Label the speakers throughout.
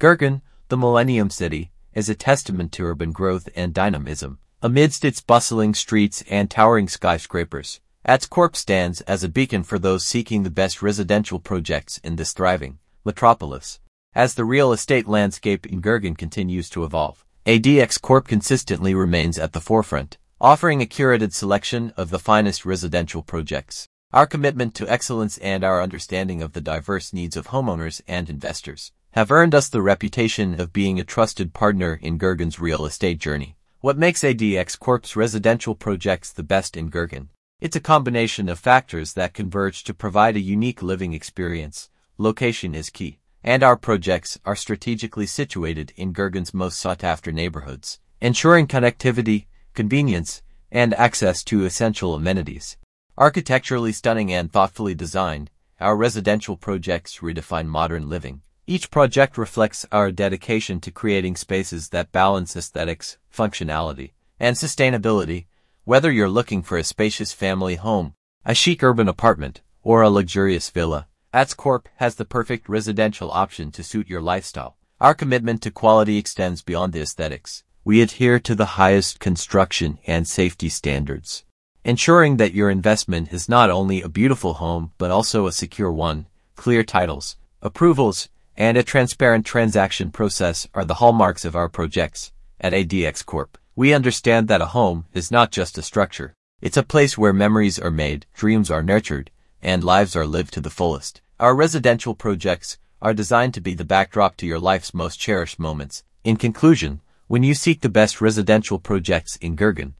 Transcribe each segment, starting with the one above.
Speaker 1: Gurgaon, the Millennium City, is a testament to urban growth and dynamism. Amidst its bustling streets and towering skyscrapers, ADX Corp stands as a beacon for those seeking the best residential projects in this thriving metropolis. As the real estate landscape in Gurgaon continues to evolve, ADX Corp consistently remains at the forefront, offering a curated selection of the finest residential projects. Our commitment to excellence and our understanding of the diverse needs of homeowners and investors have earned us the reputation of being a trusted partner in Gurgaon's real estate journey. What makes ADX Corp's residential projects the best in Gurgaon? It's a combination of factors that converge to provide a unique living experience. Location is key, and our projects are strategically situated in Gurgaon's most sought-after neighborhoods, ensuring connectivity, convenience, and access to essential amenities. Architecturally stunning and thoughtfully designed, our residential projects redefine modern living. Each project reflects our dedication to creating spaces that balance aesthetics, functionality, and sustainability. Whether you're looking for a spacious family home, a chic urban apartment, or a luxurious villa, ADX Corp has the perfect residential option to suit your lifestyle. Our commitment to quality extends beyond the aesthetics. We adhere to the highest construction and safety standards, ensuring that your investment is not only a beautiful home but also a secure one. Clear titles, approvals, and a transparent transaction process are the hallmarks of our projects. At ADX Corp, we understand that a home is not just a structure. It's a place where memories are made, dreams are nurtured, and lives are lived to the fullest. Our residential projects are designed to be the backdrop to your life's most cherished moments. In conclusion, when you seek the best residential projects in Gurgaon,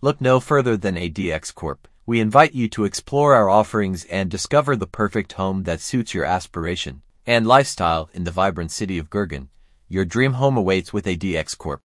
Speaker 1: look no further than ADX Corp. We invite you to explore our offerings and discover the perfect home that suits your aspiration and lifestyle in the vibrant city of Gurgaon. Your dream home awaits with ADX Corp.